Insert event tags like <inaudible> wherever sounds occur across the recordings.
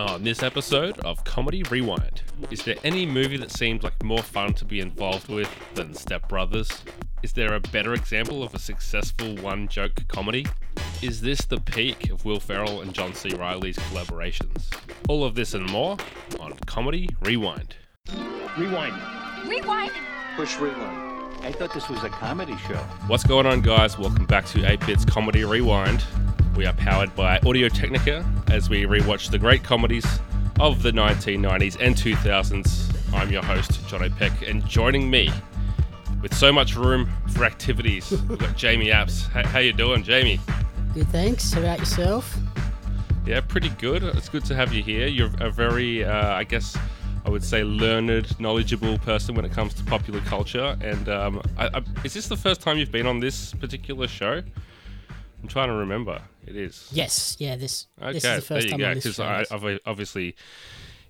Oh, on this episode of Comedy Rewind, is there any movie that seems like more fun to be involved with than Step Brothers? Is there a better example of a successful one joke comedy? Is this the peak of Will Ferrell and John C. Reilly's collaborations? All of this and more on Comedy Rewind. Rewind. Rewind. Push rewind. I thought this was a comedy show. What's going on, guys? Welcome back to 8 Bits Comedy Rewind. We are powered by Audio Technica as we rewatch the great comedies of the 1990s and 2000s. I'm your host, John O'Peck, and joining me with so much room for activities, <laughs> we've got Jamie Apps. How, how you doing, Jamie? Good, thanks. How about yourself? Yeah, pretty good. It's good to have you here. You're a very, uh, I guess, I would say, learned, knowledgeable person when it comes to popular culture. And um, I, I, is this the first time you've been on this particular show? I'm trying to remember. It is. Yes, yeah. This Okay, this is the first there you time go. Because. I've obviously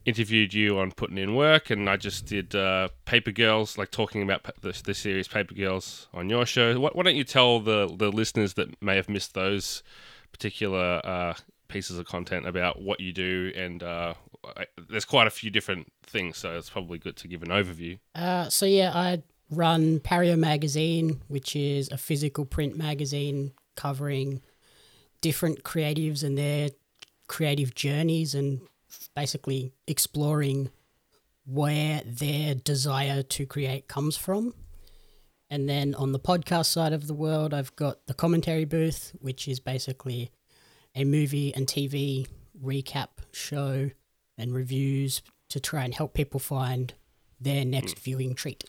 interviewed you on putting in work, and I just did uh, Paper Girls, like talking about the, the series Paper Girls on your show. Why, why don't you tell the the listeners that may have missed those particular uh, pieces of content about what you do? And uh, I, there's quite a few different things, so it's probably good to give an overview. Uh, so yeah, I run Pario Magazine, which is a physical print magazine covering different creatives and their creative journeys and basically exploring where their desire to create comes from. And then on the podcast side of the world, I've got the commentary booth, which is basically a movie and TV recap show and reviews to try and help people find their next mm. viewing treat.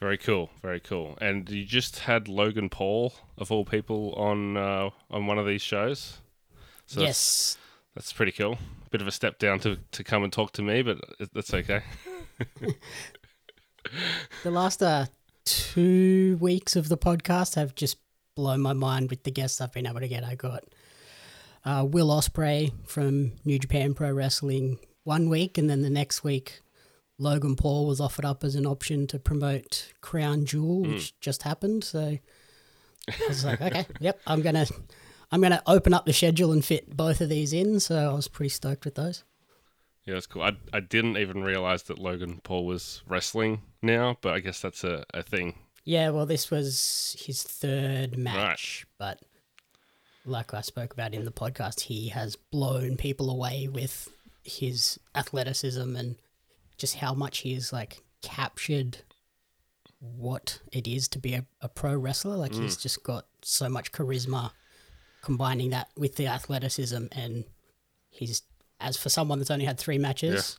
Very cool, very cool. And you just had Logan Paul of all people on uh, on one of these shows. So that's- yes. That's pretty cool. Bit of a step down to, to come and talk to me, but that's okay. <laughs> The last uh, two weeks of the podcast have just blown my mind with the guests I've been able to get. I got uh, Will Ospreay from New Japan Pro Wrestling one week, and then the next week, Logan Paul was offered up as an option to promote Crown Jewel, hmm. which just happened. So I was like, okay, <laughs> yep, I'm gonna, I'm gonna open up the schedule and fit both of these in. So I was pretty stoked with those. Yeah, that's cool. I, I didn't even realize that Logan Paul was wrestling now, but I guess that's a, a thing. Yeah, well, this was his third match, but like I spoke about in the podcast, he has blown people away with his athleticism and just how much he has like captured what it is to be a, a pro wrestler. Like he's mm. just got so much charisma, combining that with the athleticism, and he's as for someone that's only had three matches,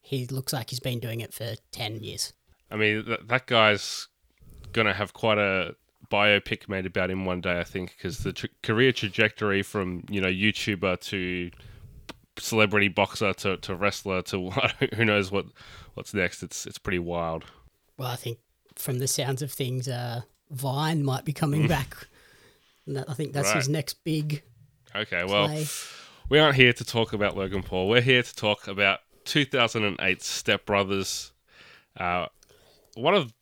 he looks like he's been doing it for ten years. I mean, th- that guy's going to have quite a biopic made about him one day, I think, because the tra- career trajectory from, you know, YouTuber to celebrity boxer to, to wrestler to <laughs> who knows what what's next. It's it's pretty wild. Well, I think from the sounds of things, uh, Vine might be coming back. I think that's his next big Okay, well, we aren't here to talk about Logan Paul. We're here to talk about 2008 Step Brothers. Uh, one of,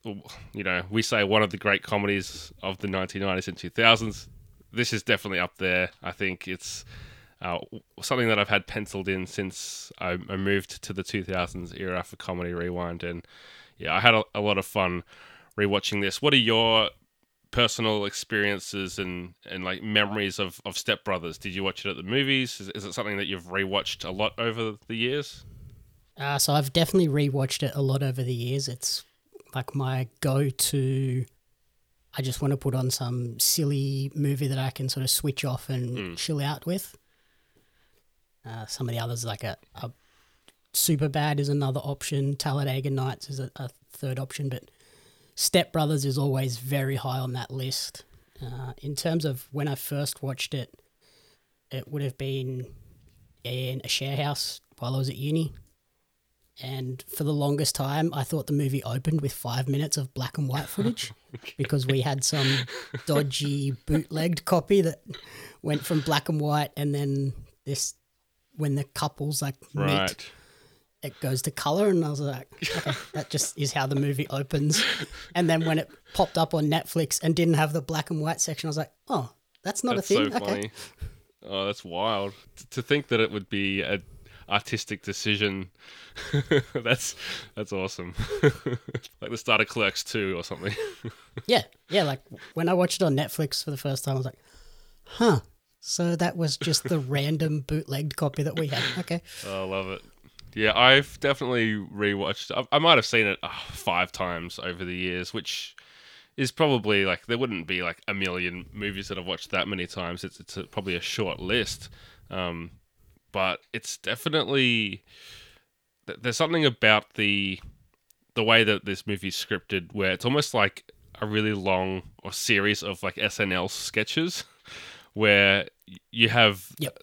you know, we say one of the great comedies of the 1990s and 2000s. This is definitely up there. I think it's uh, something that I've had penciled in since I, I moved to the 2000s era for Comedy Rewind. And yeah, I had a, a lot of fun rewatching this. What are your personal experiences and, and like memories of, of Step Brothers? Did you watch it at the movies? Is, is it something that you've rewatched a lot over the years? Uh, so I've definitely rewatched it a lot over the years. It's like my go-to. I just want to put on some silly movie that I can sort of switch off and chill out with. Uh, some of the others, like a, a Superbad, is another option. Talladega Nights is a, a third option, but Step Brothers is always very high on that list. Uh, in terms of when I first watched it, it would have been in a share house while I was at uni. And for the longest time, I thought the movie opened with five minutes of black and white footage <laughs> because we had some dodgy bootlegged copy that went from black and white, and then this when the couples like meet, it goes to color, and I was like, okay, <laughs> that just is how the movie opens. And then when it popped up on Netflix and didn't have the black and white section, I was like, oh, that's not That's a thing. so okay. funny. Oh, that's wild. T- to think that it would be a. artistic decision. <laughs> that's that's awesome. <laughs> like the start of Clerks two or something. Yeah, yeah. Like when I watched it on Netflix for the first time, I was like, "Huh." So that was just the <laughs> random bootlegged copy that we had. Okay. Oh, I love it. Yeah, I've definitely rewatched. I, I might have seen it uh, five times over the years, which is probably like there wouldn't be like a million movies that I've watched that many times. It's it's a, probably a short list, um, but it's definitely th- there's something about the the way that this movie's scripted where it's almost like a really long or series of like SNL sketches <laughs> where you have Yep.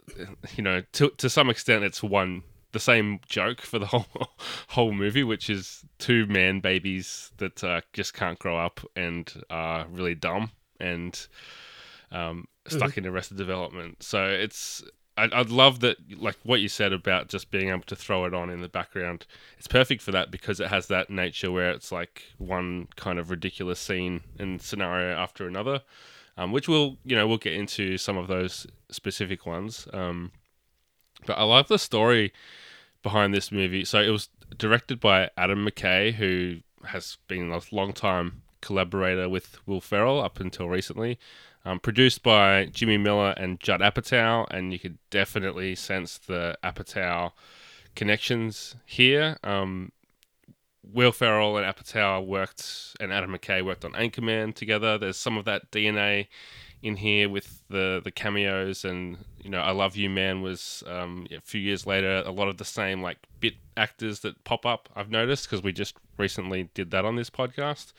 you know to to some extent it's one the same joke for the <laughs> whole whole movie which is two man babies that uh, just can't grow up and are really dumb and um, stuck in arrested development. So it's I'd, I'd love that like what you said about just being able to throw it on in the background. It's perfect for that because it has that nature where it's like one kind of ridiculous scene and scenario after another um, which we'll you know we'll get into some of those specific ones um, but I love the story behind this movie. So it was directed by Adam McKay, who has been a long time collaborator with Will Ferrell up until recently. Um, produced by Jimmy Miller and Judd Apatow, and you could definitely sense the Apatow connections here. Um, Will Ferrell and Apatow worked, and Adam McKay worked on Anchorman together. There's some of that DNA in here with the the cameos, and you know, I Love You Man was um, a few years later. A lot of the same like bit actors that pop up. I've noticed because we just recently did that on this podcast.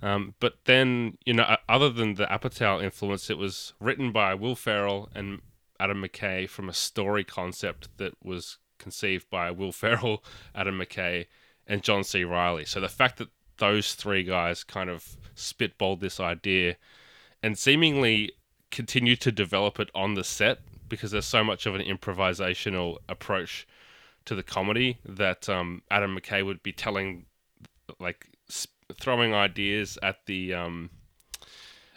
Um, but then, you know, other than the Apatow influence, it was written by Will Ferrell and Adam McKay from a story concept that was conceived by Will Ferrell, Adam McKay, and John C. Reilly. So the fact that those three guys kind of spitballed this idea and seemingly continued to develop it on the set because there's so much of an improvisational approach to the comedy that um, Adam McKay would be telling, like, sp- throwing ideas at the um,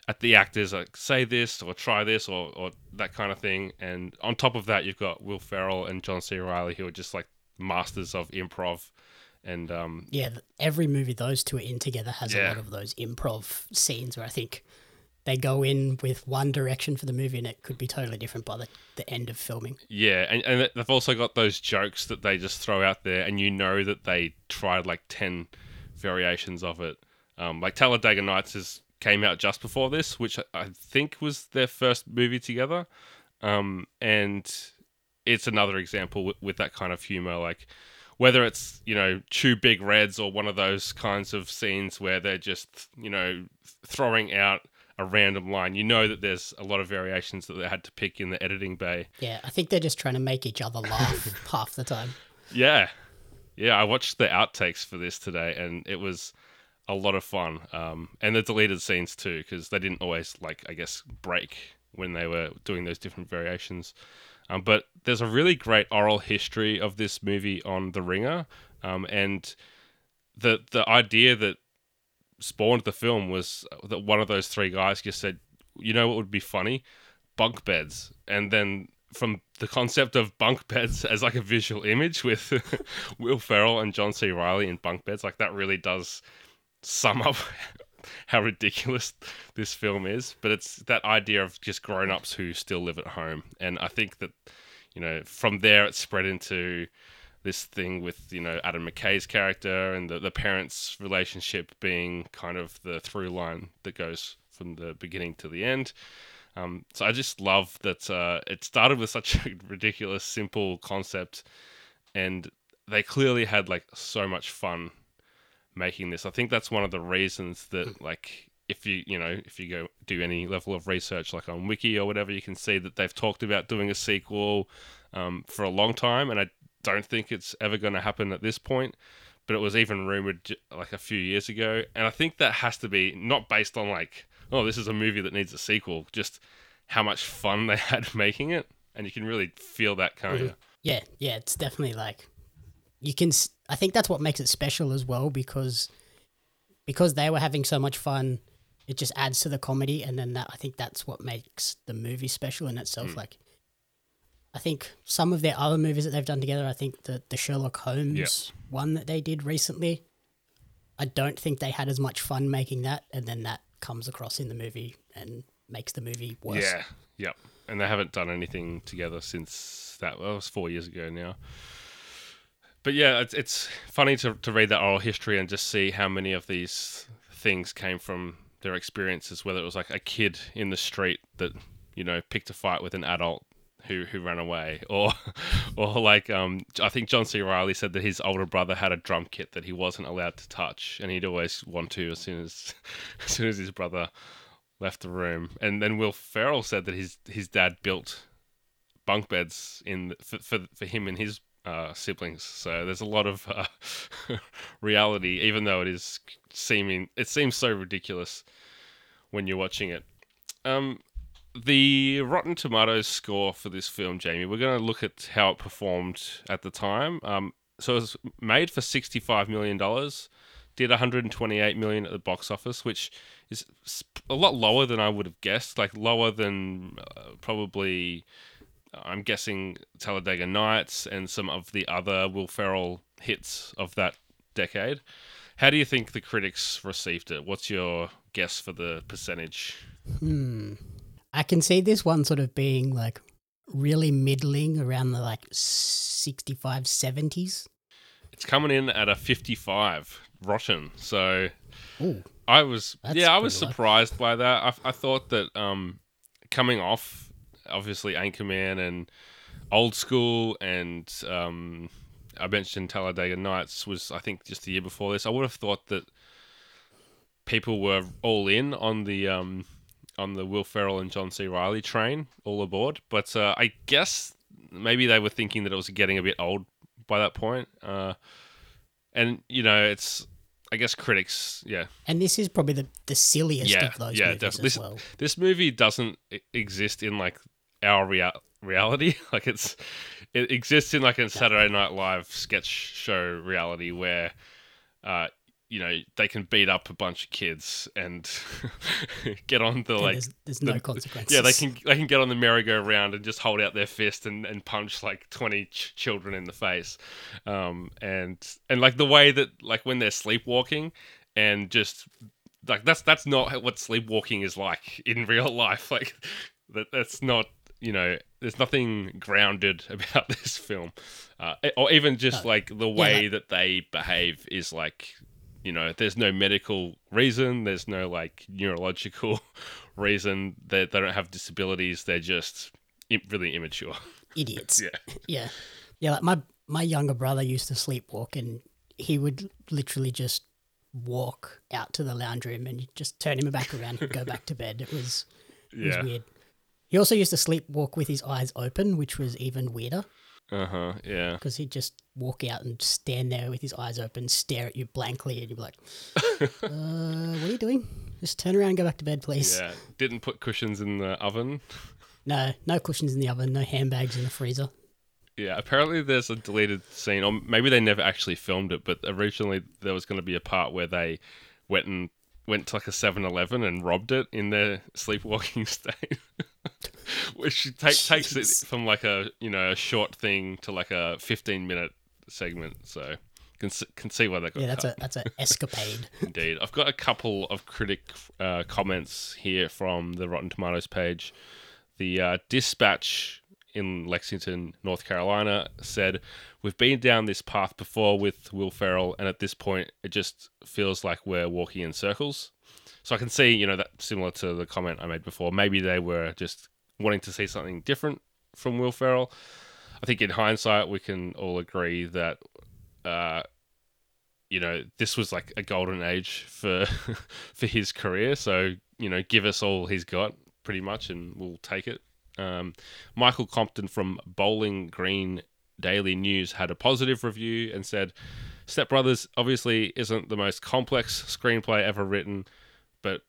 at the actors, like say this or try this or, or that kind of thing. And on top of that, you've got Will Ferrell and John C. Reilly, who are just like masters of improv. And um, Yeah, every movie those two are in together has a lot of those improv scenes where I think they go in with one direction for the movie and it could be totally different by the, the end of filming. Yeah, and, and they've also got those jokes that they just throw out there, and you know that they tried like 10 variations of it. Um, like Talladega Nights is, came out just before this, which I- I think was their first movie together. Um, and it's another example with, with that kind of humor. Like, whether it's, you know, Chew Big Reds or one of those kinds of scenes where they're just, you know, throwing out a random line, you know that there's a lot of variations that they had to pick in the editing bay. Yeah, I think they're just trying to make each other laugh <laughs> half the time. Yeah. Yeah, I watched the outtakes for this today and it was a lot of fun. Um, and the deleted scenes too, because they didn't always, like, I guess, break when they were doing those different variations. Um, but there's a really great oral history of this movie on The Ringer. Um, and the the idea that spawned the film was that one of those three guys just said, you know what would be funny? Bunk beds. And then from the concept of bunk <laughs> beds as like a visual image with <laughs> Will Ferrell and John C. Reilly in bunk beds, like that really does sum up <laughs> how ridiculous <laughs> this film is. But it's that idea of just grown ups who still live at home. And I think that, you know, from there it spread into this thing with, you know, Adam McKay's character and the, the parents' relationship being kind of the through line that goes from the beginning to the end. Um, so I just love that uh, it started with such <laughs> a ridiculous, simple concept, and they clearly had like so much fun making this. I think that's one of the reasons that like if you you know if you go do any level of research like on Wiki or whatever, you can see that they've talked about doing a sequel um, for a long time, and I don't think it's ever going to happen at this point. But it was even rumored like a few years ago, and I think that has to be not based on like oh this is a movie that needs a sequel, just how much fun they <laughs> had making it, and you can really feel that kind of. Yeah, yeah, it's definitely like you can. I think that's what makes it special as well because because they were having so much fun. It just adds to the comedy, and then that I think that's what makes the movie special in itself. Hmm. Like, I think some of their other movies that they've done together, I think the, the Sherlock Holmes one that they did recently, I don't think they had as much fun making that, and then that comes across in the movie and makes the movie worse. Yeah, yep. And they haven't done anything together since that. Well, it was four years ago now. But yeah, it's, it's funny to, to read that oral history and just see how many of these things came from their experiences. Whether it was like a kid in the street that you know picked a fight with an adult who who ran away, or <laughs> or like um, I think John C. Reilly said that his older brother had a drum kit that he wasn't allowed to touch, and he'd always want to as soon as <laughs> as soon as his brother left the room. And then Will Ferrell said that his his dad built bunk beds in for, for for him and his uh, siblings. So there's a lot of uh, <laughs> reality, even though it is seeming it seems so ridiculous when you're watching it. Um, the Rotten Tomatoes score for this film, Jamie, we're going to look at how it performed at the time. Um, so it was made for $65 million, did 128 million at the box office, which is a lot lower than I would have guessed, like lower than uh, probably, I'm guessing, Talladega Nights and some of the other Will Ferrell hits of that decade. How do you think the critics received it? What's your guess for the percentage? Hmm. I can see this one sort of being like really middling around the like 65, 70s. It's coming in at a 55 rotten. So Ooh, I was yeah, I was low. surprised by that. I, I thought that um coming off obviously Anchorman and Old School and um I mentioned Talladega Nights was I think just the year before this. I would have thought that people were all in on the um on the Will Ferrell and John C. Reilly train, all aboard. But uh, I guess maybe they were thinking that it was getting a bit old by that point. Uh, and you know, it's I guess critics, yeah, and this is probably the, the silliest yeah, of those yeah, movies as This, well. this movie doesn't exist in like our rea- reality. <laughs> like it's it exists in like a Saturday Night Live sketch show reality where, uh, you know, they can beat up a bunch of kids and <laughs> get on the like there's there's no consequences. yeah, they can they can get on the merry-go-round and just hold out their fist and, and punch like twenty ch- children in the face, um, and and like the way that like when they're sleepwalking and just like that's that's not what sleepwalking is like in <laughs> real life. Like that that's not you know there's nothing grounded <laughs> about this film, uh, or even just No. like the way like- that they behave is like you know there's no medical reason there's no like neurological <laughs> reason that they don't have disabilities they're just really immature idiots. <laughs> yeah Yeah. Yeah, like my my younger brother used to sleepwalk and he would literally just walk out to the lounge room and just turn him back around and go back to bed. It was it was yeah weird. He also used to sleepwalk with his eyes open, which was even weirder uh-huh yeah because he'd just walk out and stand there with his eyes open, stare at you blankly, and you'd be like, <laughs> uh, "What are you doing? Just turn around and go back to bed, please." yeah didn't put cushions in the oven No, no cushions in the oven, no handbags in the freezer. yeah apparently there's a deleted scene or maybe they never actually filmed it but originally there was going to be a part where they went and went to like a 7-eleven and robbed it in their <laughs> sleepwalking <laughs> state <laughs> which take, takes it from like a you know a short thing to like a 15 minute segment so can, can see why that got Yeah, that's cut. a that's <laughs> an escapade. Indeed. I've got a couple of critic uh, comments here from the Rotten Tomatoes page. The uh, Dispatch in Lexington, North Carolina said, We've been down this path before with Will Ferrell, and at this point, it just feels like we're walking in circles. So I can see, you know, that similar to the comment I made before. Maybe they were just wanting to see something different from Will Ferrell. I think in hindsight, we can all agree that uh, you know this was like a golden age for <laughs> for his career so you know give us all he's got pretty much and we'll take it um, michael compton from bowling green daily news had a positive review and said step brothers obviously isn't the most complex screenplay ever written but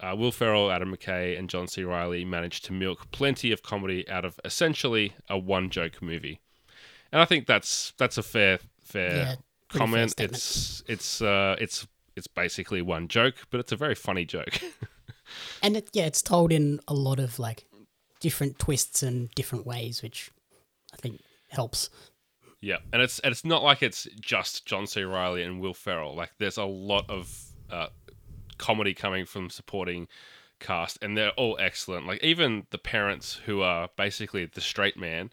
uh, Will Ferrell, Adam McKay, and John C. Reilly managed to milk plenty of comedy out of essentially a one-joke movie, and I think that's that's a fair fair Yeah, pretty fair comment. It's it's uh it's it's basically one joke, but it's a very funny joke. <laughs> And it, yeah, it's told in a lot of like different twists and different ways, which I think helps. Yeah, and it's and it's not like it's just John C. Reilly and Will Ferrell. Like there's a lot of uh, comedy coming from supporting cast, and they're all excellent. Like even the parents who are basically the straight man,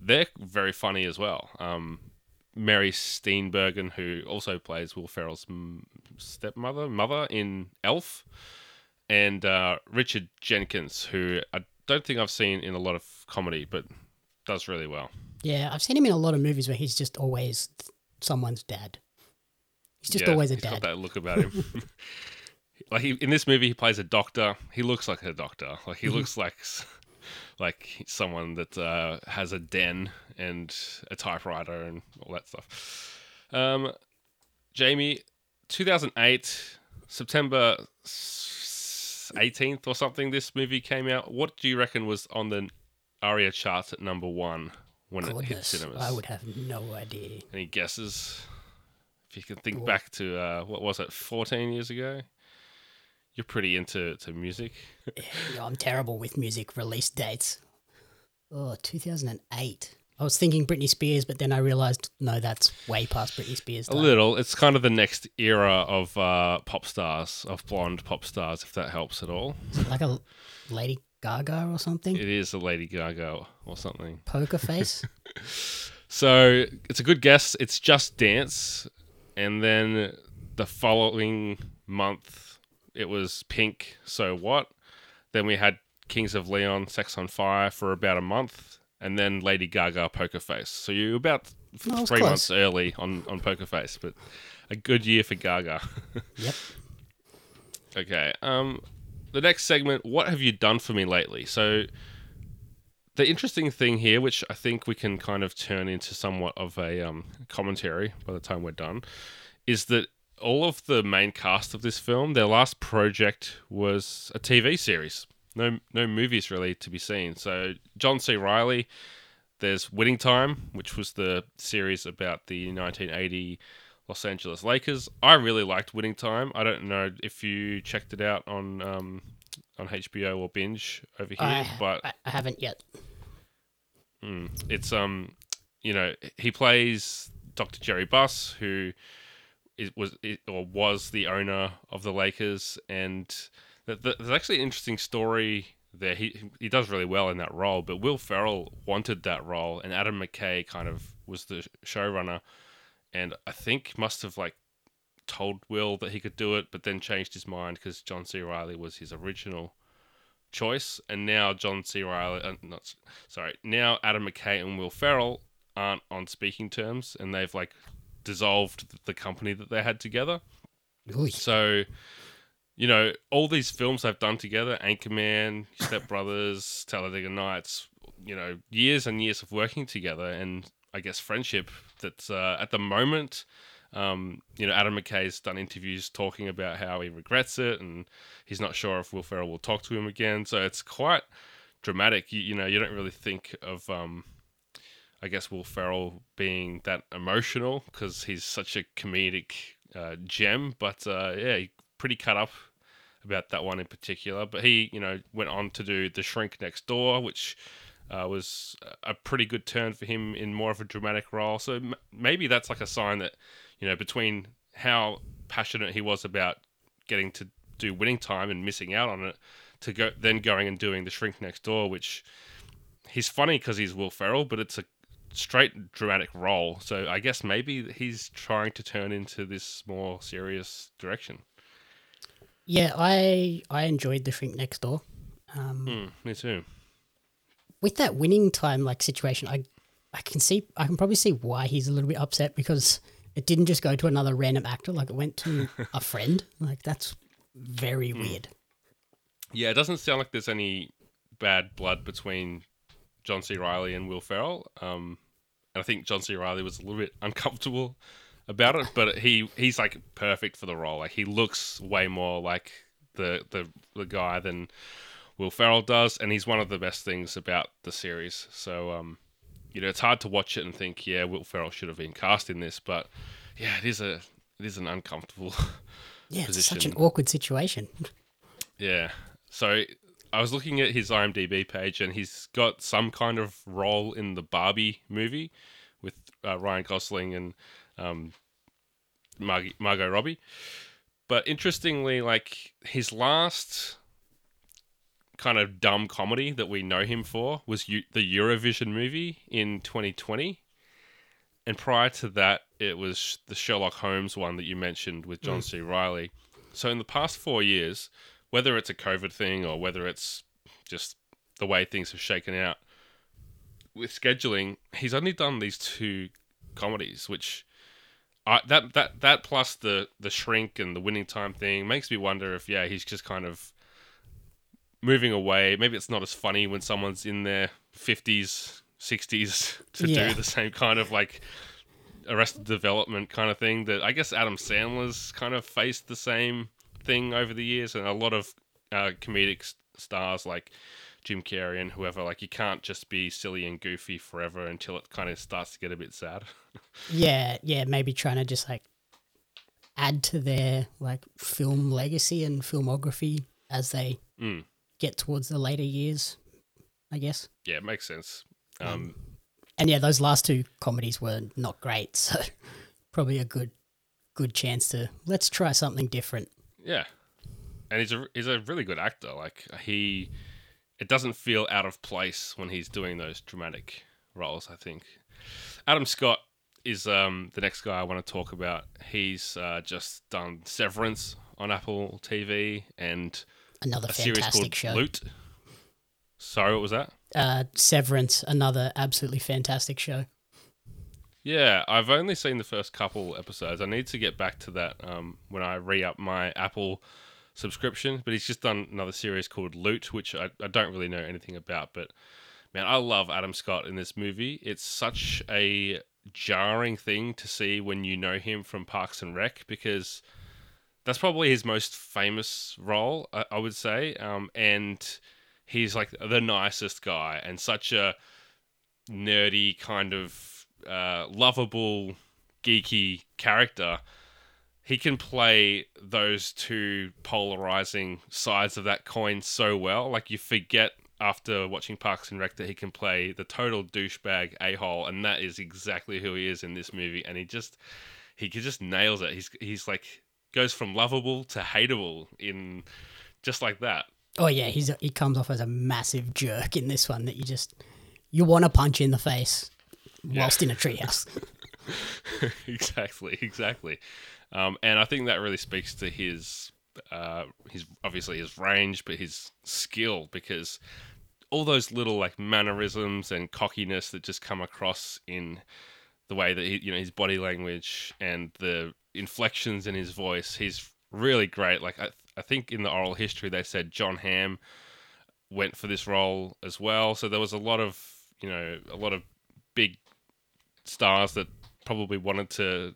they're very funny as well. Um, Mary Steenburgen, who also plays Will Ferrell's stepmother, mother in Elf, and uh, Richard Jenkins, who I don't think I've seen in a lot of comedy, but does really well. Yeah, I've seen him in a lot of movies where he's just always someone's dad. He's just Yeah, always a dad. that look about him. <laughs> <laughs> like he, in this movie, he plays a doctor. He looks like a doctor. Like he looks like like someone that uh, has a den and a typewriter and all that stuff. Um, Jamie, 2008, September 18th or something. This movie came out. What do you reckon was on the ARIA charts at number one when it hit Goodness, cinemas? I would have no idea. Any guesses? If you can think Well- back to uh, what was it, fourteen years ago? You're pretty into to music. I'm terrible with music release dates. Oh, 2008. I was thinking Britney Spears, but then I realized no, that's way past Britney Spears. A little. It's kind of the next era of uh, pop stars, of blonde pop stars, if that helps at all. like a Lady Gaga or something. It is a Lady Gaga or something. Poker face. <laughs> So it's a good guess. It's Just Dance, and then the following month it was Pink. So what? Then we had Kings of Leon, Sex on Fire for about a month, and then Lady Gaga, Poker Face. So you about I was three close. months early on on Poker Face, but a good year for Gaga. <laughs> yep. Okay. Um, the next segment. What have you done for me lately? So, the interesting thing here, which I think we can kind of turn into somewhat of a um, commentary by the time we're done, is that all of the main cast of this film, their last project was a TV series. No, no movies really to be seen. So, John C. Reilly. There's Winning Time, which was the series about the 1980 Los Angeles Lakers. I really liked Winning Time. I don't know if you checked it out on um, on HBO or binge over here, I, but I, I haven't yet. Mm. It's um, you know, he plays Dr. Jerry Buss, who is, was it, or was the owner of the Lakers, and th- th- there's actually an interesting story there. He he does really well in that role, but Will Ferrell wanted that role, and Adam McKay kind of was the showrunner, and I think must have like told Will that he could do it, but then changed his mind because John C. Reilly was his original choice, and now John C. Reilly, uh, not sorry, now Adam McKay and Will Ferrell aren't on speaking terms, and they've like dissolved the company that they had together. So, you know, all these films they've done together, Anchorman, Step Brothers, Talladega Nights, you know, years and years of working together, and I guess friendship. That's uh, at the moment. Um, you know, Adam McKay's done interviews talking about how he regrets it, and he's not sure if Will Ferrell will talk to him again. So it's quite dramatic. You, you know, you don't really think of, um, I guess, Will Ferrell being that emotional because he's such a comedic uh, gem. But uh, yeah, pretty cut up about that one in particular. But he, you know, went on to do The Shrink Next Door, which uh, was a pretty good turn for him in more of a dramatic role. So m- maybe that's like a sign that, you know, between how passionate he was about getting to do winning time and missing out on it, to go then going and doing The Shrink Next Door, which he's funny because he's Will Ferrell, but it's a straight dramatic role. So I guess maybe he's trying to turn into this more serious direction. yeah, I I enjoyed the Shrink Next Door. Um, Mm, me too. with that winning time like situation, I I can see I can probably see why he's a little bit upset because it didn't just go to another random actor, like it went to a <laughs> friend. Like that's very weird. Yeah, it doesn't sound like there's any bad blood between John C. Reilly and Will Ferrell. Um, and I think John C. Reilly was a little bit <laughs> uncomfortable about it, but he he's like perfect for the role. Like he looks way more like the the the guy than Will Ferrell does, and he's one of the best things about the series. So um, you know, it's hard to watch it and think, yeah, Will Ferrell should have been cast in this, but yeah, it is a it is an uncomfortable <laughs> Yeah, it's such an awkward situation. <laughs> Yeah. So I was looking at his IMDb page, and he's got some kind of role in the Barbie movie with uh, Ryan Gosling and um, Mar- Margot Robbie. But interestingly, like his last kind of dumb comedy that we know him for was U- the Eurovision movie in 2020. And prior to that, it was the Sherlock Holmes one that you mentioned with John C. Reilly. So in the past four years, whether it's a COVID thing or whether it's just the way things have shaken out with scheduling, he's only done these two comedies, which I, that that that plus the the shrink and the winning time thing makes me wonder if yeah he's just kind of moving away. Maybe it's not as funny when someone's in their fifties, sixties <laughs> to Yeah. do the same kind of like Arrested Development kind of thing. That I guess Adam Sandler's kind of faced the same thing over the years, and a lot of uh, comedic stars like Jim Carrey and whoever. Like you can't just be silly and goofy forever until it kind of starts to get a bit sad. <laughs> Yeah, yeah, maybe trying to just like add to their like film legacy and filmography as they Mm. get towards the later years, I guess. Yeah, it makes sense. Um, And yeah, those last two comedies were not great, <laughs> so probably a good good chance to let's try something different. Yeah, and he's a he's a really good actor. Like he, it doesn't feel out of place when he's doing those dramatic roles. I think Adam Scott is um, the next guy I want to talk about. He's uh, just done Severance on Apple TV and Another a series fantastic called show. Loot. Sorry, what was that? Uh, Severance, another absolutely fantastic show. Yeah, I've only seen the first couple episodes. I need to get back to that um, when I re up my Apple subscription. But he's just done another series called Loot, which I, I don't really know anything about. But man, I love Adam Scott in this movie. It's such a jarring thing to see when you know him from Parks and Rec because that's probably his most famous role, I, I would say. Um, and he's like the nicest guy and such a nerdy kind of uh, lovable, geeky character. He can play those two polarizing sides of that coin so well. Like you forget after watching Parks and Rec that he can play the total douchebag a hole, and that is exactly who he is in this movie. And he just he just nails it. He's he's like goes from lovable to hateable in just like that. Oh yeah, he's he comes off as a massive jerk in this one that you just you want to punch in the face whilst in a treehouse. <laughs> exactly, exactly. Um, and I think that really speaks to his, uh, his obviously his range, but his skill because all those little like mannerisms and cockiness that just come across in the way that he, you know, his body language and the inflections in his voice. He's really great. Like I, I think in the oral history they said John Hamm went for this role as well. So there was a lot of you know a lot of big stars that probably wanted to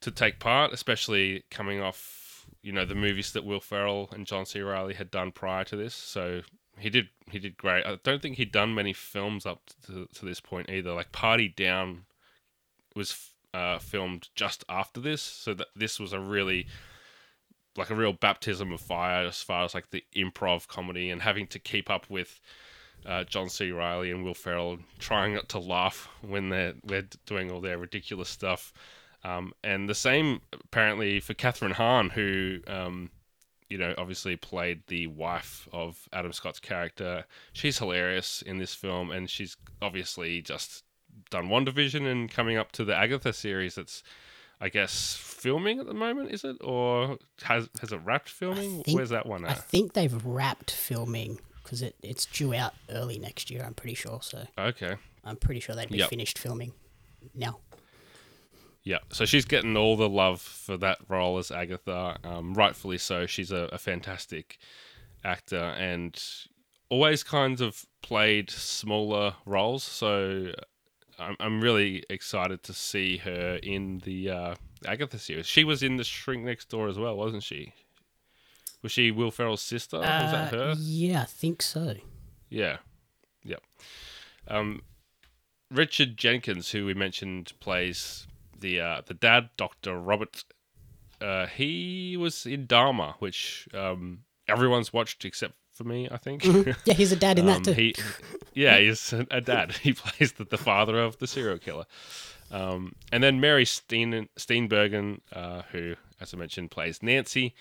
to take part, especially coming off you know the movies that Will Ferrell and John C. Reilly had done prior to this. So he did he did great. I don't think he'd done many films up to, to this point either. Like Party Down was uh, filmed just after this, so that this was a really like a real baptism of fire as far as like the improv comedy and having to keep up with uh, John C. Reilly and Will Ferrell trying not to laugh when they're they're doing all their ridiculous stuff. Um, and the same apparently for Kathryn Hahn, who um, you know obviously played the wife of Adam Scott's character. She's hilarious in this film, and she's obviously just done WandaVision and coming up to the Agatha series. That's I guess filming at the moment, is it, or has has it wrapped filming? think- Where's that one at? I think they've wrapped filming because it, it's due out early next year. I'm pretty sure. So Okay. I'm pretty sure they'd be Yep. finished filming now. Yeah, so she's getting all the love for that role as Agatha, um, rightfully so. She's a, a fantastic actor and always kind of played smaller roles. So I'm, I'm really excited to see her in the uh, Agatha series. She was in The Shrink Next Door as well, wasn't she? Was she Will Ferrell's sister? was that Uh, her? Yeah, I think so. Yeah. Yep. Um, Richard Jenkins, who we mentioned, plays the uh, the dad, Doctor Robert. Uh, he was in Dahmer, which um, everyone's watched except for me. I think. Yeah, he's a dad in <laughs> Um, that too. he, yeah, he's a dad. <laughs> He plays the, the father of the serial killer. Um, and then Mary Steen, Steenburgen, uh, who, as I mentioned, plays Nancy.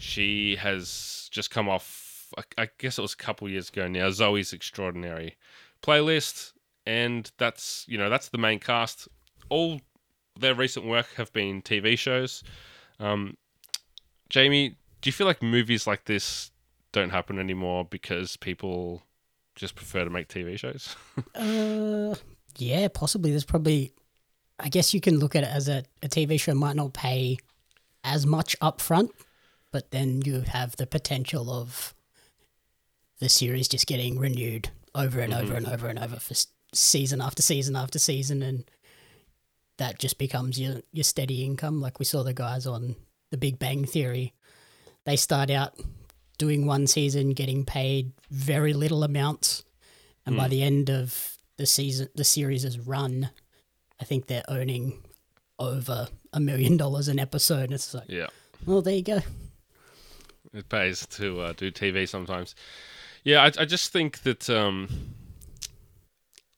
She has just come off, I, guess it was a couple years ago now, Zoey's Extraordinary playlist. And that's, you know, that's the main cast. All their recent work have been TV shows. Um, Jamie, do you feel like movies like this don't happen anymore because people just prefer to make TV shows? <laughs> Uh, yeah, possibly. There's probably, I guess you can look at it as a, a TV show might not pay as much upfront, but then you have the potential of the series just getting renewed over and over mm-hmm. and over and over for season after season after season, and that just becomes your your steady income. Like we saw the guys on The Big Bang Theory, they start out doing one season, getting paid very little amounts, and by mm. the end of the season, the series' is run, I think they're earning over a million dollars an episode. It's like, yeah. well, there you go. It pays to uh, do TV sometimes. Yeah, I, I just think that um,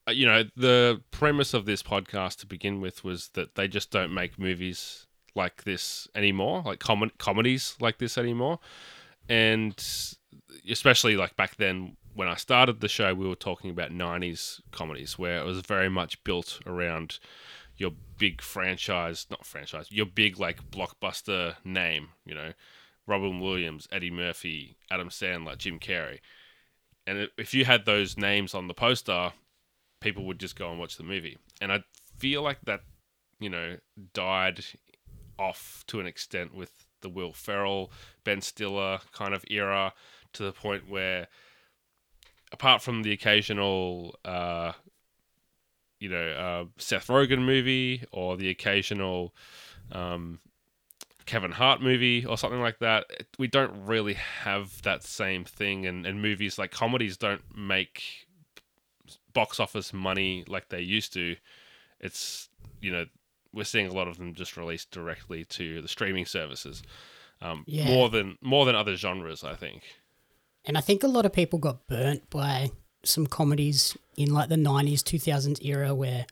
uh, you know the premise of this podcast to begin with was that they just don't make movies like this anymore, like com- comedies like this anymore, and especially like back then when I started the show, we were talking about '90s comedies where it was very much built around your big franchise, not franchise, your big like blockbuster name, you know, Robin Williams, Eddie Murphy, Adam Sandler, Jim Carrey. And if you had those names on the poster, people would just go and watch the movie. And I feel like that, you know, died off to an extent with the Will Ferrell, Ben Stiller kind of era to the point where, apart from the occasional, uh, you know, uh, Seth Rogen movie or the occasional um, Kevin Hart movie or something like that, we don't really have that same thing. And, and movies like comedies don't make box office money like they used to. It's, you know, we're seeing a lot of them just released directly to the streaming services. Um, Yeah. More than more than other genres, I think. And I think a lot of people got burnt by some comedies in like the 90s, 2000s era where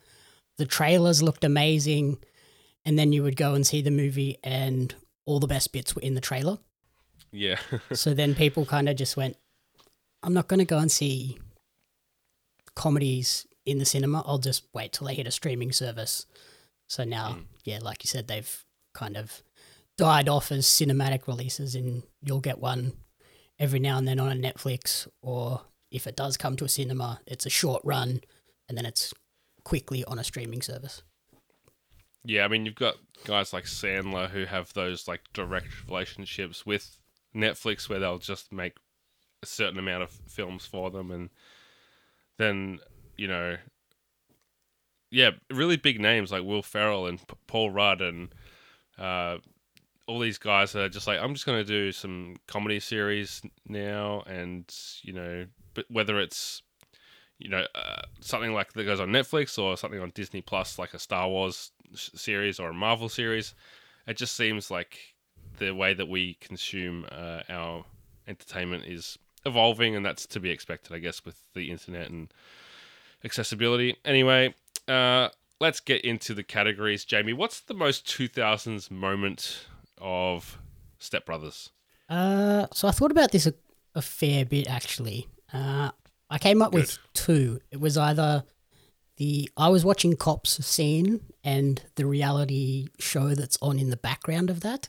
the trailers looked amazing and then you would go and see the movie and all the best bits were in the trailer. Yeah, <laughs> so then people kind of just went, I'm not going to go and see comedies in the cinema. I'll just wait till they hit a streaming service. So now, hmm. yeah, like you said, they've kind of died off as cinematic releases, and you'll get one every now and then on a Netflix, or if it does come to a cinema, it's a short run, and then it's quickly on a streaming service. Yeah, I mean, you've got guys like Sandler who have those like direct relationships with Netflix where they'll just make a certain amount of films for them, and then you know, yeah, really big names like Will Ferrell and P- Paul Rudd and uh, all these guys are just like, I'm just gonna do some comedy series now, and you know, but whether it's you know, uh, something like that goes on Netflix or something on Disney Plus, like a Star Wars series or a Marvel series. It just seems like the way that we consume uh, our entertainment is evolving, and that's to be expected, I guess, with the internet and accessibility. Anyway, uh, let's get into the categories. Jamie, what's the most 2000s moment of Step Brothers? Uh, so I thought about this a, a fair bit actually. Uh, I came up with two. It was either the I was watching Cops scene and the reality show that's on in the background of that,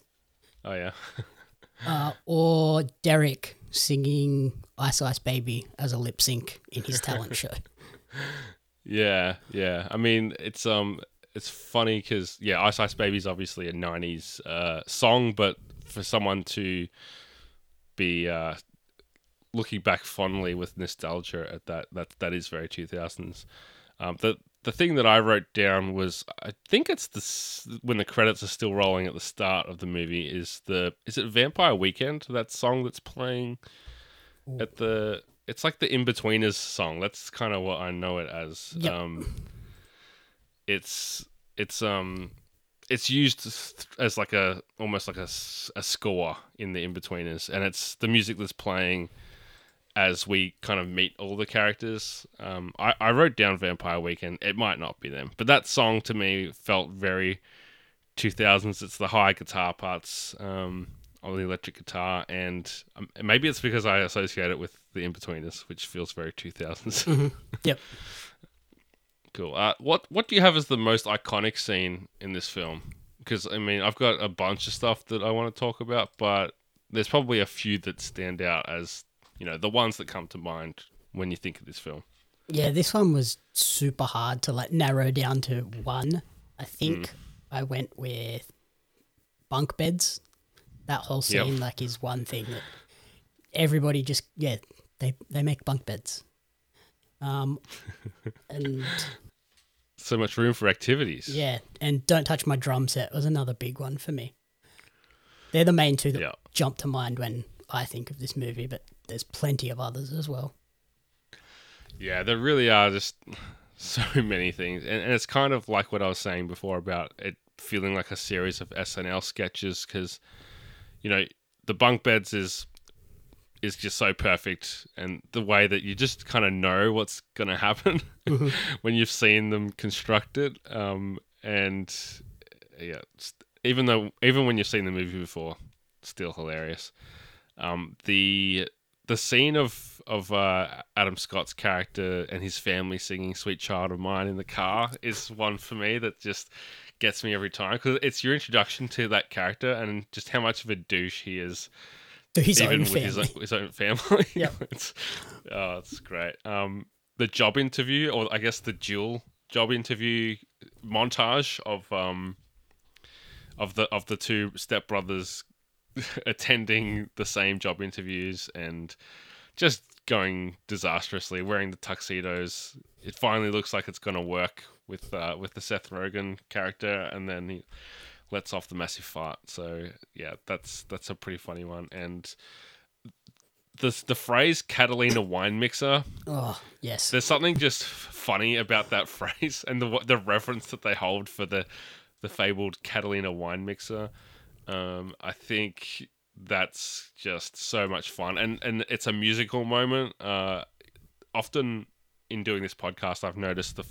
Oh, yeah. <laughs> uh, or Derek singing Ice Ice Baby as a lip sync in his talent show. <laughs> Yeah, yeah. I mean, it's um, it's funny because yeah, Ice Ice Baby is obviously a '90s uh, song, but for someone to be uh, looking back fondly with nostalgia at that, that that is very 2000s. Um, the the thing that I wrote down was I think it's the when the credits are still rolling at the start of the movie is the is it Vampire Weekend that song that's playing at the it's like the Inbetweeners song. That's kind of what I know it as. Yep. Um, it's it's um it's used as- like a almost like a, a score in the Inbetweeners, and it's the music that's playing as we kind of meet all the characters. Um, I, I wrote down Vampire Weekend. It might not be them, but that song to me felt very 2000s. It's the high guitar parts um, on the electric guitar, and um, maybe it's because I associate it with the Inbetweeners, which feels very 2000s. <laughs> Yep. Cool. Uh, what what do you have as the most iconic scene in this film? Because I mean, I've got a bunch of stuff that I want to talk about, but there's probably a few that stand out as you know the ones that come to mind when you think of this film. Yeah, this one was super hard to like narrow down to one. I think I went with bunk beds. That whole Yep. scene like is one thing that everybody just yeah they they make bunk beds. Um, <laughs> and So much room for activities. yeah, and don't touch my drum set was another big one for me. They're the main two that Yeah. jump to mind when I think of this movie, but there's plenty of others as well. Yeah, there really are just <laughs> so many things, and, and it's kind of like what I was saying before about it feeling like a series of SNL sketches because, you know, the bunk beds is is just so perfect, and the way that you just kind of know what's gonna happen <laughs> when you've seen them constructed, um, and yeah, even though even when you've seen the movie before, still hilarious. Um, the the scene of of uh, Adam Scott's character and his family singing "Sweet Child of Mine" in the car is one for me that just gets me every time because it's your introduction to that character and just how much of a douche he is, To his even own with family. his own, his own family. Yep. <laughs> it's, oh, it's great. Um, the job interview, or I guess the dual job interview montage of um of the of the two stepbrothers <laughs> attending the same job interviews and just going disastrously, wearing the tuxedos. It finally looks like it's going to work with uh, with the Seth Rogen character, and then he lets off the massive fart. So yeah, that's that's a pretty funny one. And the the phrase Catalina wine mixer oh yes, there's something just funny about that <laughs> phrase and the the reference that they hold for the the fabled Catalina wine mixer. Um, I think that's just so much fun, and and it's a musical moment. Uh, often in doing this podcast, I've noticed the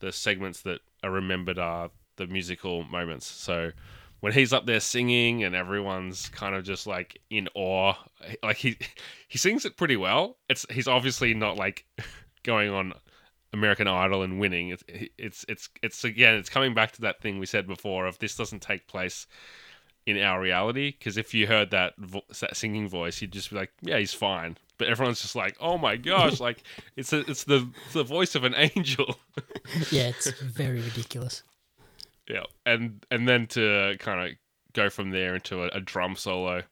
the segments that are remembered are the musical moments. So when he's up there singing and everyone's kind of just like in awe, like he he sings it pretty well. It's he's obviously not like <laughs> going on American Idol and winning. It's it's it's it's again it's coming back to that thing we said before of this doesn't take place in our reality because if you heard that vo- that singing voice, you'd just be like, yeah, he's fine. But everyone's just like, oh my gosh, like it's a, it's the it's the voice of an <laughs> angel. yeah, it's very ridiculous. Yeah, and and then to kind of go from there into a, a drum solo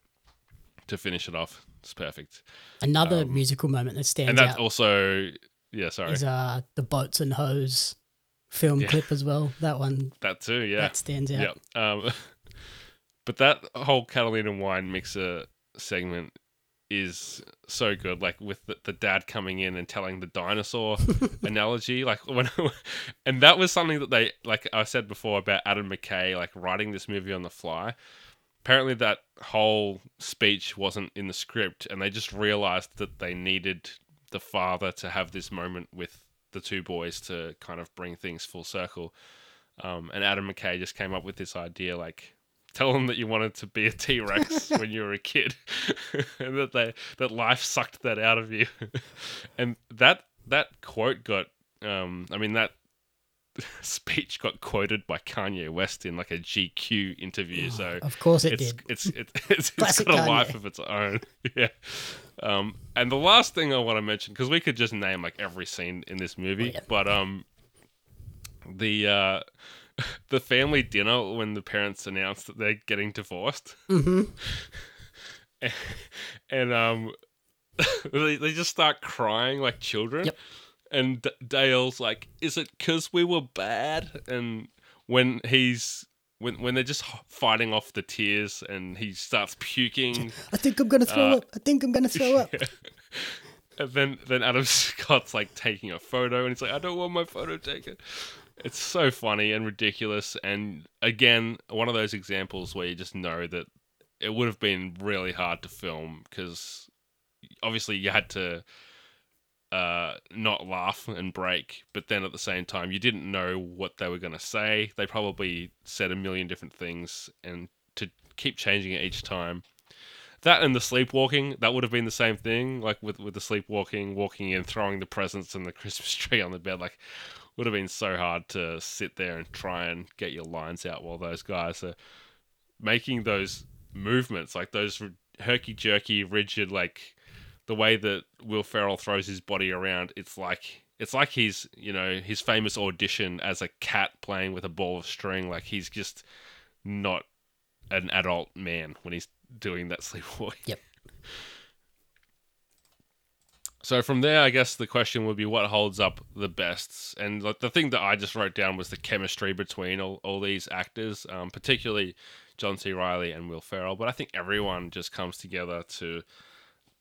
to finish it off. It's perfect. Another musical moment that stands Um, And that's out also yeah, sorry. is uh the Boats 'N Hoes film Yeah. clip as well. That one that too, yeah. that stands out. Yeah. Um, <laughs> but that whole Catalina wine mixer segment is so good. Like with the, the dad coming in and telling the dinosaur <laughs> analogy, like when, <laughs> and that was something that they, like I said before about Adam McKay, like writing this movie on the fly. Apparently, that whole speech wasn't in the script, and they just realized that they needed the father to have this moment with the two boys to kind of bring things full circle. Um, and Adam McKay just came up with this idea like, tell them that you wanted to be a T Rex <laughs> when you were a kid, <laughs> and that they that life sucked that out of you. <laughs> and that that quote got, um, I mean that speech got quoted by Kanye West in like a GQ interview. So Of course it it's, did. it's it's it's it's got a life of its own. yeah. Um, and the last thing I want to mention because we could just name like every scene in this movie, yeah. but um, the uh, <laughs> the family dinner when the parents announce that they're getting divorced, hmm <laughs> and um, <laughs> they they just start crying like children. Yep. And D- Dale's like, "Is it because we were bad?" And when he's when when they're just fighting off the tears, and he starts puking, I think I'm gonna throw Uh, up. I think I'm gonna throw up. and then then Adam Scott's like taking a photo, and he's like, "I don't want my photo taken." It's so funny and ridiculous, and again, one of those examples where you just know that it would have been really hard to film because obviously you had to uh, not laugh and break, but then at the same time you didn't know what they were going to say. They probably said a million different things, and to keep changing it each time. That and the sleepwalking, that would have been the same thing. Like with with the sleepwalking, walking in, throwing the presents and the Christmas <laughs> tree on the bed. Like would have been so hard to sit there and try and get your lines out while those guys are making those movements, like those herky jerky, rigid, like the way that Will Ferrell throws his body around. It's like it's like he's you know his famous audition as a cat playing with a ball of string. Like he's just not an adult man when he's doing that <laughs> sleepwalking. Yep. So from there, I guess the question would be what holds up the best, and like the thing that I just wrote down was the chemistry between all, all these actors, um, particularly John C. Reilly and Will Ferrell. But I think everyone just comes together to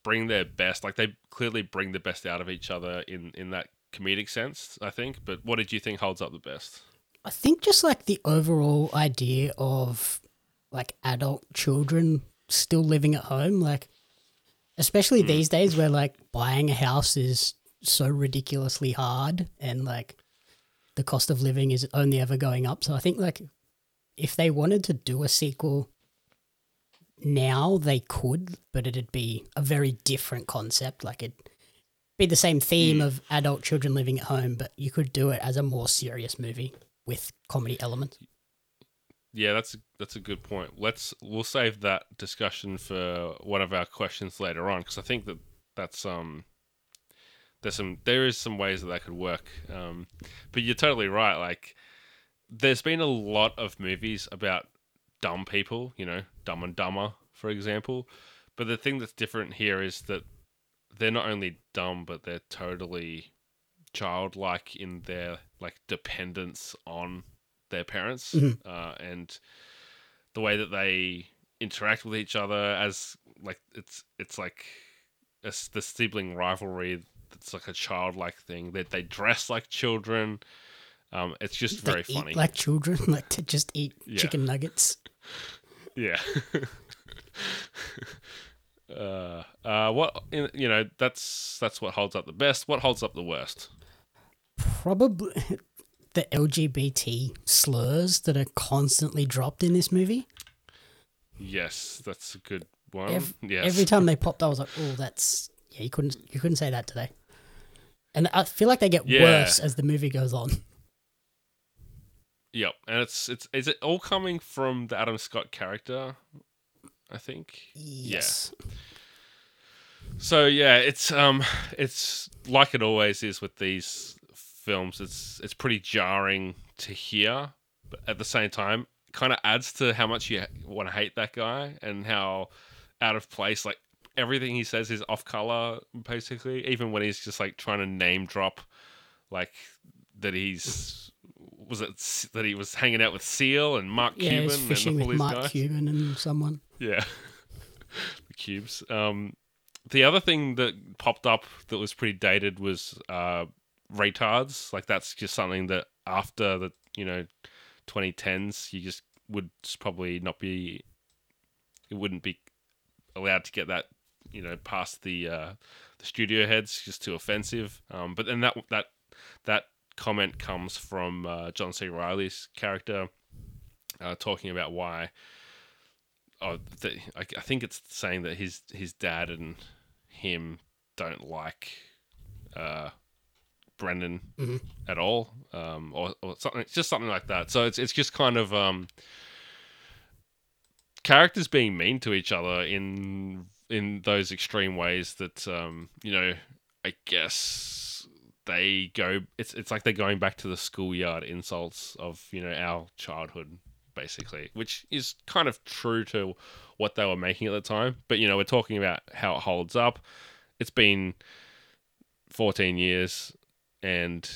bring their best. Like they clearly bring the best out of each other in in that comedic sense. I think. But what did you think holds up the best? I think just like the overall idea of like adult children still living at home, like especially Hmm. these days where like buying a house is so ridiculously hard and like the cost of living is only ever going up. So I think like if they wanted to do a sequel now they could, but it'd be a very different concept. Like it'd be the same theme of adult children living at home, but you could do it as a more serious movie with comedy elements. Yeah, that's a, that's a good point. Let's we'll save that discussion for one of our questions later on because I think that that's um there's some there is some ways that that could work. Um, but you're totally right. Like there's been a lot of movies about dumb people, you know, Dumb and Dumber, for example. But the thing that's different here is that they're not only dumb, but they're totally childlike in their like dependence on their parents Mhm. uh, and the way that they interact with each other as like it's it's like a the sibling rivalry that's like a childlike thing that they dress like children um, it's just They very funny like children, <laughs> like to just eat Yeah. chicken nuggets. <laughs> Yeah. <laughs> uh, uh, what you know? That's that's what holds up the best. What holds up the worst? Probably the LGBT slurs that are constantly dropped in this movie. Yes, that's a good one. Yes. Every time they popped, I was like, "Oh, that's yeah." You couldn't you couldn't say that today. And I feel like they get Yeah. worse as the movie goes on. Yep, and it's it's is it all coming from the Adam Scott character? I think. Yes. So yeah, it's um, it's like it always is with these films. It's it's pretty jarring to hear, but at the same time, kind of adds to how much you want to hate that guy and how out of place. Like everything he says is off color, basically. Even when he's just like trying to name drop, like that he's was it that he was hanging out with Seal and Mark Yeah, Cuban he's fishing and with Mark guys. Cuban and someone. Yeah. <laughs> the cubes. Um, the other thing that popped up that was pretty dated was uh, retards. Like that's just something that after the you know 2010s, you just would probably not be. It wouldn't be allowed to get that you know past the uh, the studio heads, just too offensive. Um, but then that that that comment comes from uh, John C. Reilly's character. Uh, talking about why oh, the, I, I think it's saying that his his dad and him don't like uh, Brennan Mhm. at all, um, or, or something. It's just something like that. So it's it's just kind of um, characters being mean to each other in in those extreme ways that um, you know. I guess they go. It's it's like they're going back to the schoolyard insults of you know our childhood basically, which is kind of true to what they were making at the time. But you know, we're talking about how it holds up. It's been 14 years, and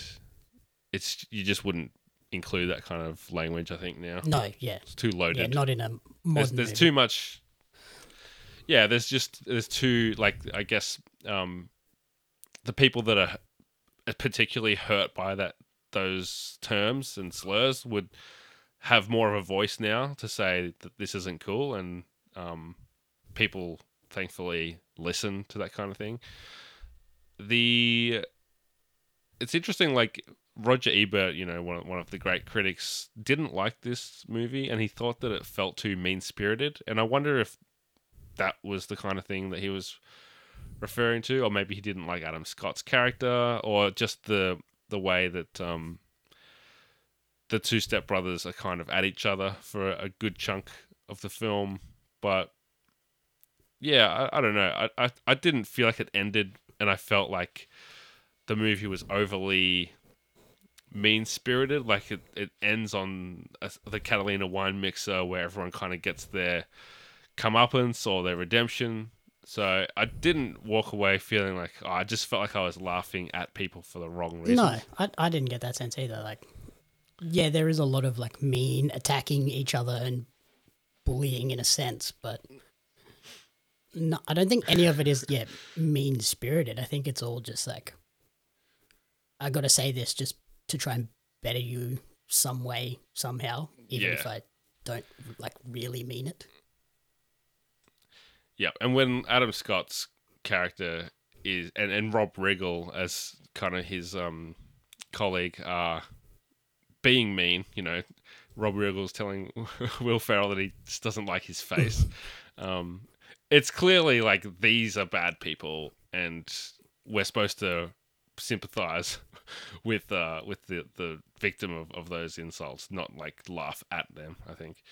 it's you just wouldn't include that kind of language. I think now No, yeah, it's too loaded. yeah, not in a there's, modern. there's movie. too much. Yeah, there's just there's too like I guess um, the people that are particularly hurt by that those terms and slurs would have more of a voice now to say that this isn't cool and um, people thankfully listen to that kind of thing. The it's interesting, like Roger Ebert, you know, one of, one of the great critics, didn't like this movie, and he thought that it felt too mean spirited. And I wonder if that was the kind of thing that he was referring to, or maybe he didn't like Adam Scott's character, or just the the way that um, the two stepbrothers are kind of at each other for a good chunk of the film. But yeah, I, I don't know. I, I I didn't feel like it ended, and I felt like the movie was overly mean spirited. Like it, it ends on a, the Catalina wine mixer where everyone kind of gets their comeuppance or their redemption. So I didn't walk away feeling like oh, I just felt like I was laughing at people for the wrong reasons. No, I, I didn't get that sense either. Like, yeah, there is a lot of like mean attacking each other and bullying in a sense, but no, I don't think any of it is yeah mean spirited. I think it's all just like I got to say this just to try and better you some way somehow, even if I don't like really mean it. Yeah, and when Adam Scott's character is and, and Rob Riggle as kind of his um colleague are being mean, you know, Rob Riggle's telling <laughs> Will Ferrell that he just doesn't like his face. <laughs> um, it's clearly like these are bad people, and we're supposed to sympathize with uh with the the victim of, of those insults, not like laugh at them. I think.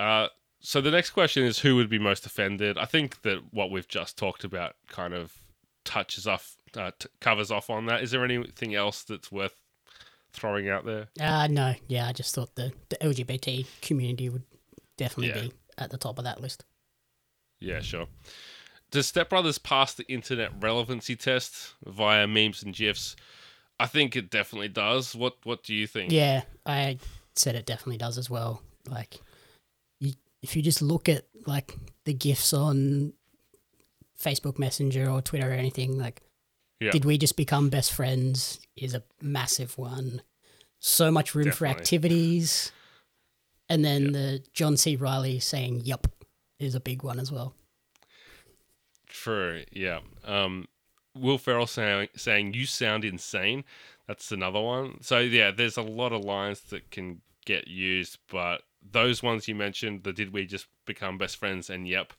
Uh, so the next question is who would be most offended? I think that what we've just talked about kind of touches off, uh, t- covers off on that. Is there anything else that's worth throwing out there? Uh, no, yeah, I just thought the, the LGBT community would definitely Yeah. be at the top of that list. Yeah, sure. Does Step Brothers pass the internet relevancy test via memes and gifs? I think it definitely does. What What do you think? Yeah, I said it definitely does as well. Like, you, if you just look at like the gifs on Facebook Messenger or Twitter or anything, like, Yeah. did we just become best friends? Is a massive one. So much room for activities, and then the John C. Reilly saying "Yup" is a big one as well. True. Yeah. Um, Will Ferrell saying saying you sound insane. That's another one. So yeah, there's a lot of lines that can get used, but those ones you mentioned, the did we just become best friends? And yep,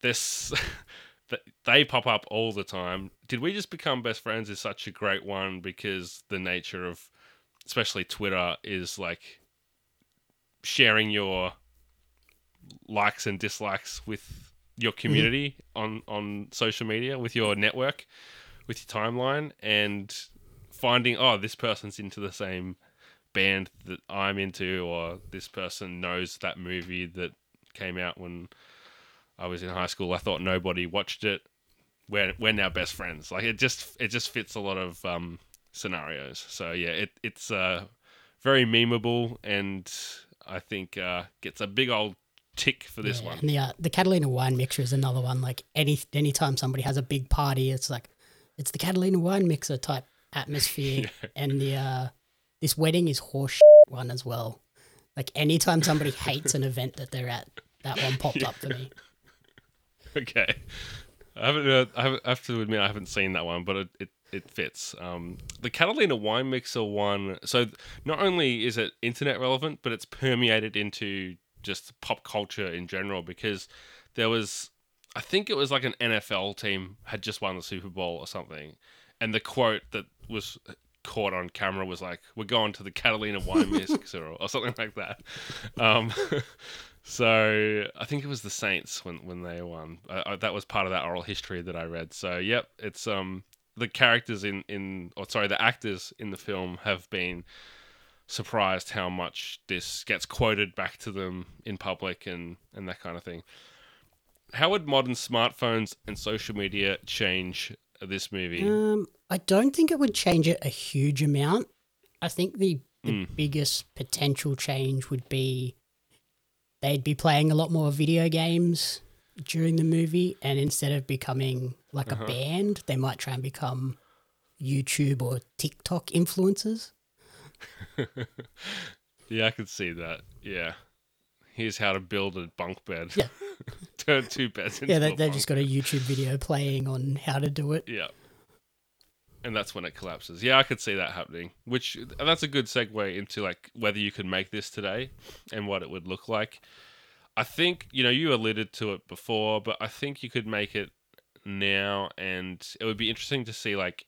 this <laughs> th- they pop up all the time. Did we just become best friends? Is such a great one because the nature of, especially Twitter, is like sharing your likes and dislikes with your community on on social media with your network with your timeline and finding oh this person's into the same band that I'm into or this person knows that movie that came out when I was in high school. I thought nobody watched it. We're we're now best friends. Like it just it just fits a lot of um scenarios. So yeah it it's uh very memeable and I think uh gets a big old tick for this Yeah, one And the uh, the Catalina wine mixer is another one. Like any anytime somebody has a big party, it's like it's the Catalina wine mixer type atmosphere. <laughs> And the uh, this wedding is horse <laughs> one as well. Like anytime somebody <laughs> hates an event that they're at, that one popped up for me. Okay. I haven't. Uh, I, haven't, I have to admit I haven't seen that one, but it it, it fits. Um, the Catalina wine mixer one. So not only is it internet relevant, but it's permeated into just pop culture in general because there was, I think it was like an NFL team had just won the Super Bowl or something, and the quote that was caught on camera was like, "We're going to the Catalina wine <laughs> mixer" or, or something like that. Um, <laughs> So I think it was the Saints when when they won. I, I, that was part of that oral history that I read. So yep, it's um the characters in in or sorry the actors in the film have been surprised how much this gets quoted back to them in public and and that kind of thing. How would modern smartphones and social media change this movie? Um, I don't think it would change it a huge amount. I think the, the biggest potential change would be they'd be playing a lot more video games during the movie, and instead of becoming like a band, they might try and become YouTube or TikTok influencers. <laughs> Yeah, I could see that. Yeah. Here's how to build a bunk bed. Yeah. <laughs> turn two beds into Yeah, they, they've just got a YouTube video playing on how to do it. Yeah. And that's when it collapses. Yeah, I could see that happening. Which that's a good segue into like whether you could make this today and what it would look like. I think, you know, you alluded to it before, but I think you could make it now and it would be interesting to see like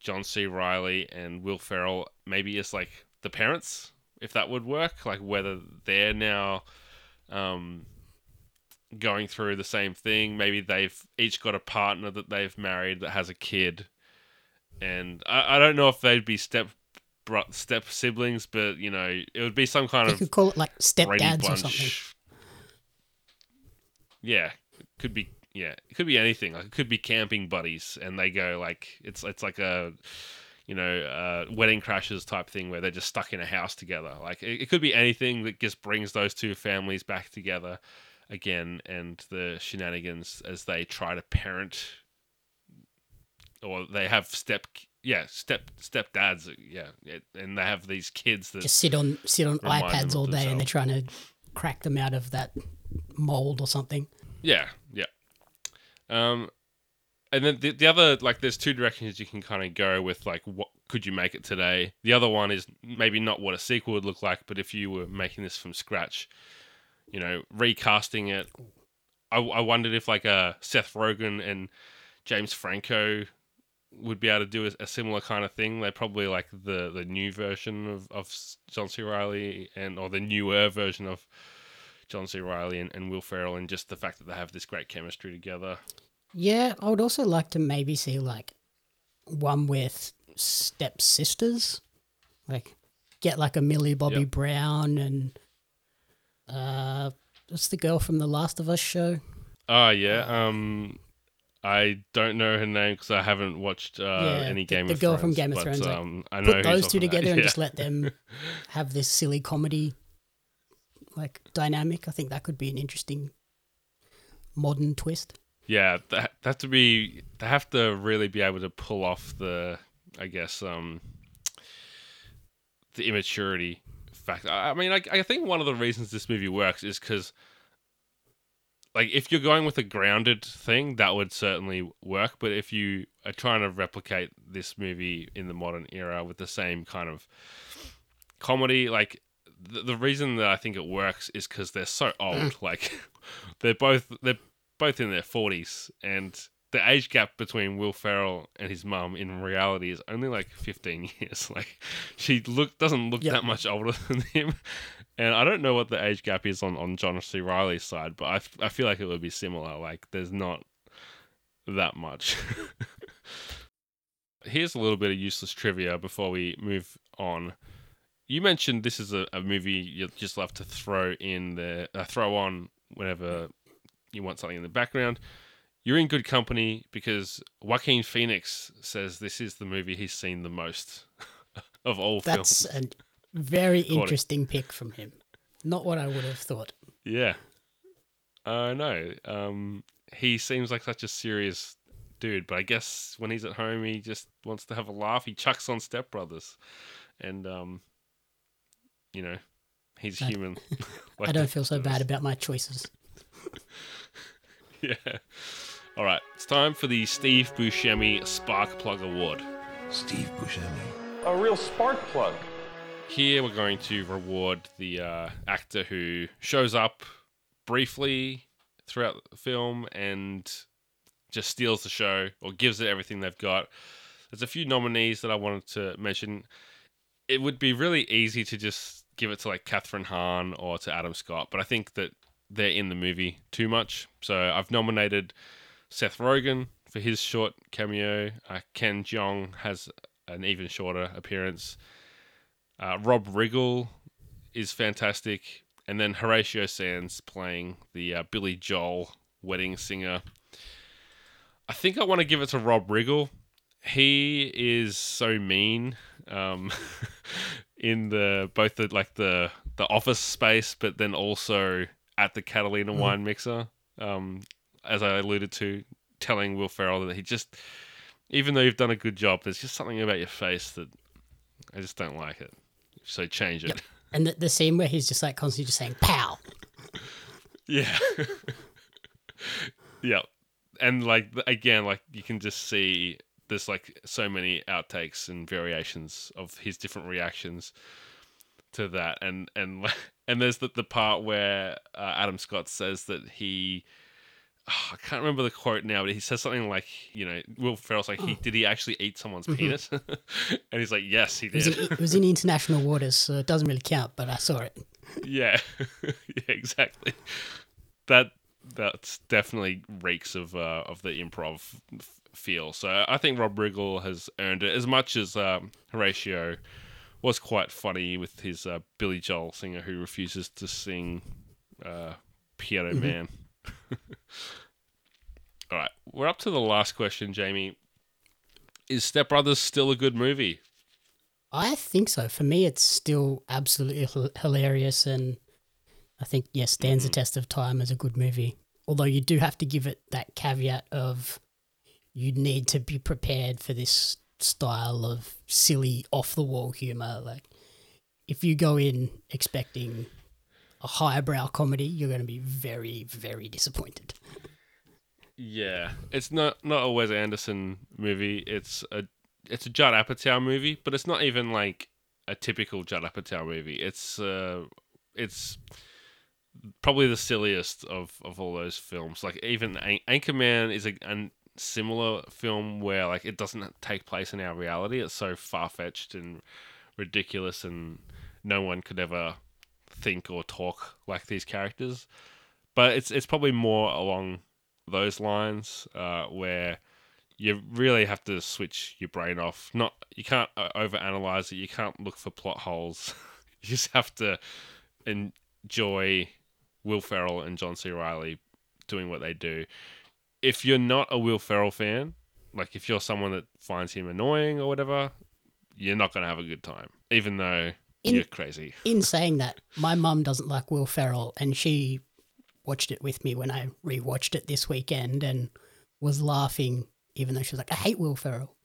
John C. Reilly and Will Ferrell maybe as like the parents, if that would work, like whether they're now um going through the same thing. Maybe they've each got a partner that they've married that has a kid, and I, I don't know if they'd be step step siblings, but you know it would be some kind You of could call it like stepdads or something. Yeah, it could be. Yeah, it could be anything. Like it could be camping buddies, and they go like it's it's like a you know uh, Wedding Crashers type thing where they're just stuck in a house together. Like it, it could be anything that just brings those two families back together again, and the shenanigans as they try to parent, or they have step yeah step step dads yeah, yeah and they have these kids that Just sit on sit on iPads all day and they're trying to crack them out of that mold or something. Yeah, yeah. Um, and then the, the other like, there's two directions you can kind of go with like, what could you make it today? The other one is maybe not what a sequel would look like, but if you were making this from scratch, you know, recasting it. I, I wondered if like a Seth Rogen and James Franco would be able to do a, a similar kind of thing. They probably like the the new version of of John C. Reilly and or the newer version of John C. Reilly and, and Will Ferrell, and just the fact that they have this great chemistry together. Yeah, I would also like to maybe see like one with step sisters, like get like a Millie Bobby Yep. Brown and uh, what's the girl from the Last of Us show? Oh yeah, um, I don't know her name because I haven't watched uh, Yeah, any Game the of girl Thrones. from Game of but, Thrones, like, Um, I know Put those two together and <laughs> just let them have this silly comedy like dynamic. I think that could be an interesting modern twist. Yeah, that that to be they have to really be able to pull off the I guess um the immaturity fact. I I mean, I, I think one of the reasons this movie works is because like if you're going with a grounded thing, that would certainly work. But if you are trying to replicate this movie in the modern era with the same kind of comedy, like the, the reason that I think it works is because they're so old. Mm. <laughs> like they're both they're both in their forties, and the age gap between Will Ferrell and his mum in reality is only like fifteen <laughs> years. Like she look doesn't look Yep. that much older <laughs> than him. And I don't know what the age gap is on, on John C. Reilly's side, but I, f- I feel like it would be similar. Like, there's not that much. Here's a little bit of useless trivia before we move on. You mentioned this is a, a movie you just love to throw in the uh, throw on whenever you want something in the background. You're in good company because Joaquin Phoenix says this is the movie he's seen the most <laughs> of all things. That's films. a very interesting pick from him. Not what I would have thought. Yeah. I know. Um, he seems like such a serious dude, but I guess when he's at home, he just wants to have a laugh. He chucks on Step Brothers, and um, you know, he's I- human. <laughs> <laughs> I don't feel so others. bad about my choices. <laughs> Yeah. All right, it's time for the Steve Buscemi Spark Plug Award. Steve Buscemi. A real spark plug. Here we're going to reward the uh, actor who shows up briefly throughout the film and just steals the show or gives it everything they've got. There's a few nominees that I wanted to mention. It would be really easy to just give it to like Kathryn Hahn or to Adam Scott, but I think that they're in the movie too much. So I've nominated Seth Rogen for his short cameo. Uh, Ken Jeong has an even shorter appearance. Uh, Rob Riggle is fantastic, and then Horatio Sanz playing the uh, Billy Joel wedding singer. I think I want to give it to Rob Riggle. He is so mean um, <laughs> in the both the like the the office space, but then also at the Catalina wine mixer. Um, as I alluded to, telling Will Ferrell that he just, even though you've done a good job, there's just something about your face that I just don't like it. So change it. And the, the scene where he's just like constantly just saying "pow." <laughs> Yeah. <laughs> Yeah, and like again, like you can just see there's like so many outtakes and variations of his different reactions to that, and and <laughs> and there's the the part where uh, Adam Scott says that he. I can't remember the quote now, but he says something like, you know, Will Ferrell's like, he, did he actually eat someone's penis? <laughs> and he's like, yes, he It was, did. in, it was in international waters, so it doesn't really count, but I saw it. <laughs> yeah, yeah, exactly. That that's definitely reeks of uh, of the improv feel. So I think Rob Riggle has earned it as much as um, Horatio was quite funny with his uh, Billy Joel singer who refuses to sing uh, Piano Man. <laughs> All right, we're up to the last question, Jamie. Is Step Brothers still a good movie? I think so. For me, it's still absolutely hil- hilarious, and I think yeah, stands the test of time as a good movie. Although you do have to give it that caveat of you need to be prepared for this style of silly, off the wall humor. Like if you go in expecting a highbrow comedy, you're going to be very, very disappointed. Yeah, it's not not a Wes Anderson movie. It's a it's a Judd Apatow movie, but it's not even like a typical Judd Apatow movie. It's uh, it's probably the silliest of, of all those films. Like even An- Anchorman is a, a similar film where like it doesn't take place in our reality. It's so far fetched and ridiculous, and no one could ever think or talk like these characters. But it's it's probably more along those lines uh, where you really have to switch your brain off. Not you can't uh, overanalyze it. You can't look for plot holes. <laughs> you just have to enjoy Will Ferrell and John C. Reilly doing what they do. If you're not a Will Ferrell fan, like if you're someone that finds him annoying or whatever, you're not gonna have a good time, even though In- you're crazy. In saying that, my mum doesn't like Will Ferrell, and she watched it with me when I rewatched it this weekend and was laughing, even though she was like, "I hate Will Ferrell."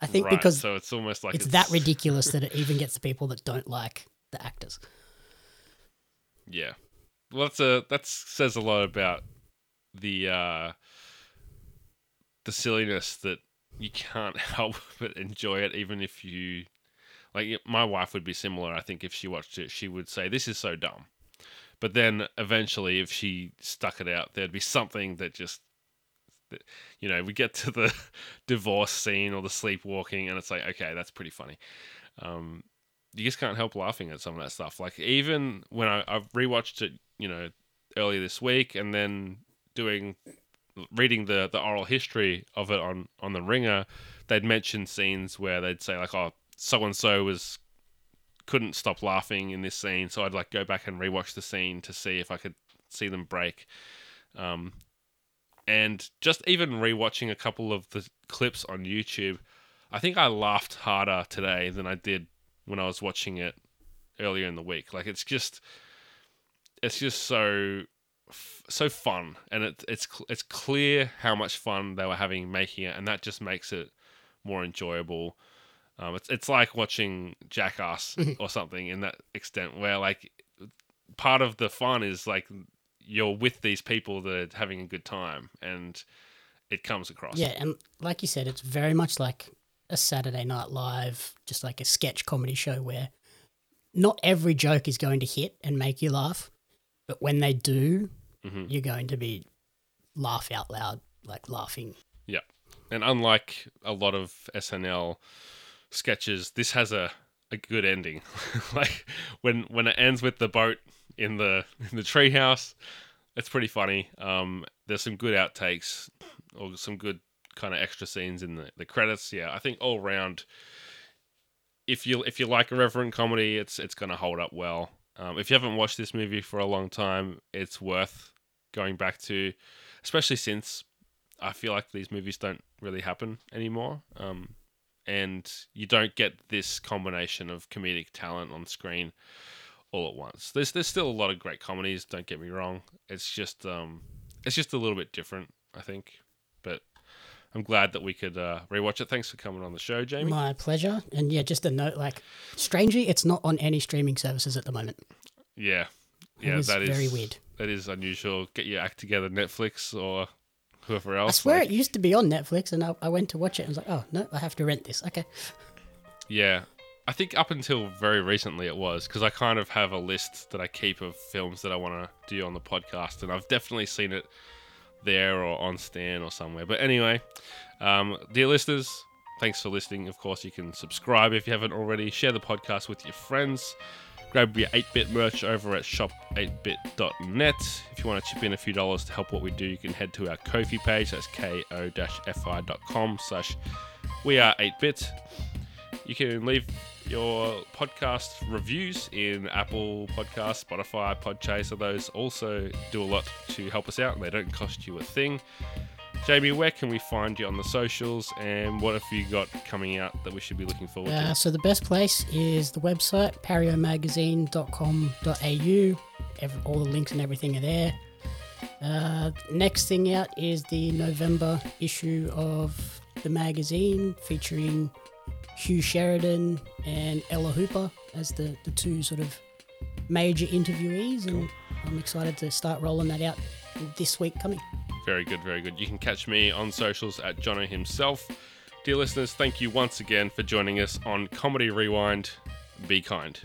I think Right, because so it's almost like it's, that ridiculous that it even gets the people that don't like the actors. <laughs> Yeah. Well, that's a that says a lot about the uh, the silliness that you can't <laughs> help but enjoy it, even if you like. My wife would be similar. I think if she watched it, she would say, "This is so dumb." But then eventually, if she stuck it out, there'd be something that just, you know, we get to the <laughs> divorce scene or the sleepwalking, and it's like, okay, that's pretty funny. Um, you just can't help laughing at some of that stuff. Like even when I, I've rewatched it, you know, earlier this week, and then doing reading the the oral history of it on on the Ringer, they'd mention scenes where they'd say like, oh, so and so was couldn't stop laughing in this scene, so I'd like go back and rewatch the scene to see if I could see them break. Um, and just even rewatching a couple of the clips on YouTube, I think I laughed harder today than I did when I was watching it earlier in the week. Like it's just, it's just so, so fun, and it, it's cl- it's clear how much fun they were having making it, and that just makes it more enjoyable. Um, it's it's like watching Jackass <laughs> or something in that extent, where like part of the fun is like you're with these people that are having a good time, and it comes across. Yeah, and like you said, it's very much like a Saturday Night Live, just like a sketch comedy show where not every joke is going to hit and make you laugh, but when they do, Mhm. you're going to be laugh out loud, like laughing. Yeah. And unlike a lot of SNL sketches, this has a, a good ending. <laughs> like when when it ends with the boat in the in the treehouse, it's pretty funny. Um, there's some good outtakes or some good kind of extra scenes in the, the credits. Yeah, I think all round if you if you like irreverent comedy, it's it's gonna hold up well. Um, if you haven't watched this movie for a long time, it's worth going back to, especially since I feel like these movies don't really happen anymore. Um, and you don't get this combination of comedic talent on screen all at once. There's there's still a lot of great comedies. Don't get me wrong. It's just um, it's just a little bit different, I think. But I'm glad that we could uh, rewatch it. Thanks for coming on the show, Jamie. My pleasure. And yeah, just a note like, strangely, it's not on any streaming services at the moment. yeah, yeah, is that is very weird. that is unusual. Get your act together, Netflix or whoever I else. swear like- it used to be on Netflix, and I, I went to watch it and was like, oh no, I have to rent this. Okay. Yeah. I think up until very recently it was because I kind of have a list that I keep of films that I want to do on the podcast, and I've definitely seen it there or on Stan or somewhere. But anyway, um, dear listeners, thanks for listening. Of course, you can subscribe if you haven't already. Share the podcast with your friends. Grab your 8-bit merch over at shop8bit.net. If you want to chip in a few dollars to help what we do, you can head to our Ko-fi page. That's ko-fi.com slash we are 8-bit. You can leave your podcast reviews in Apple Podcasts, Spotify, Podchaser. Those also do a lot to help us out, and they don't cost you a thing. Jamie, where can we find you on the socials, and what have you got coming out that we should be looking forward Uh, to? so the best place is the website pariomagazine.com.au. Every, all the links and everything are there. Uh, next thing out is the November issue of the magazine featuring Hugh Sheridan and Ella Hooper as the, the two sort of major interviewees, and I'm excited to start rolling that out this week coming. Very good, very good. You can catch me on socials at Jono himself. Dear listeners, thank you once again for joining us on Comedy Rewind. Be kind.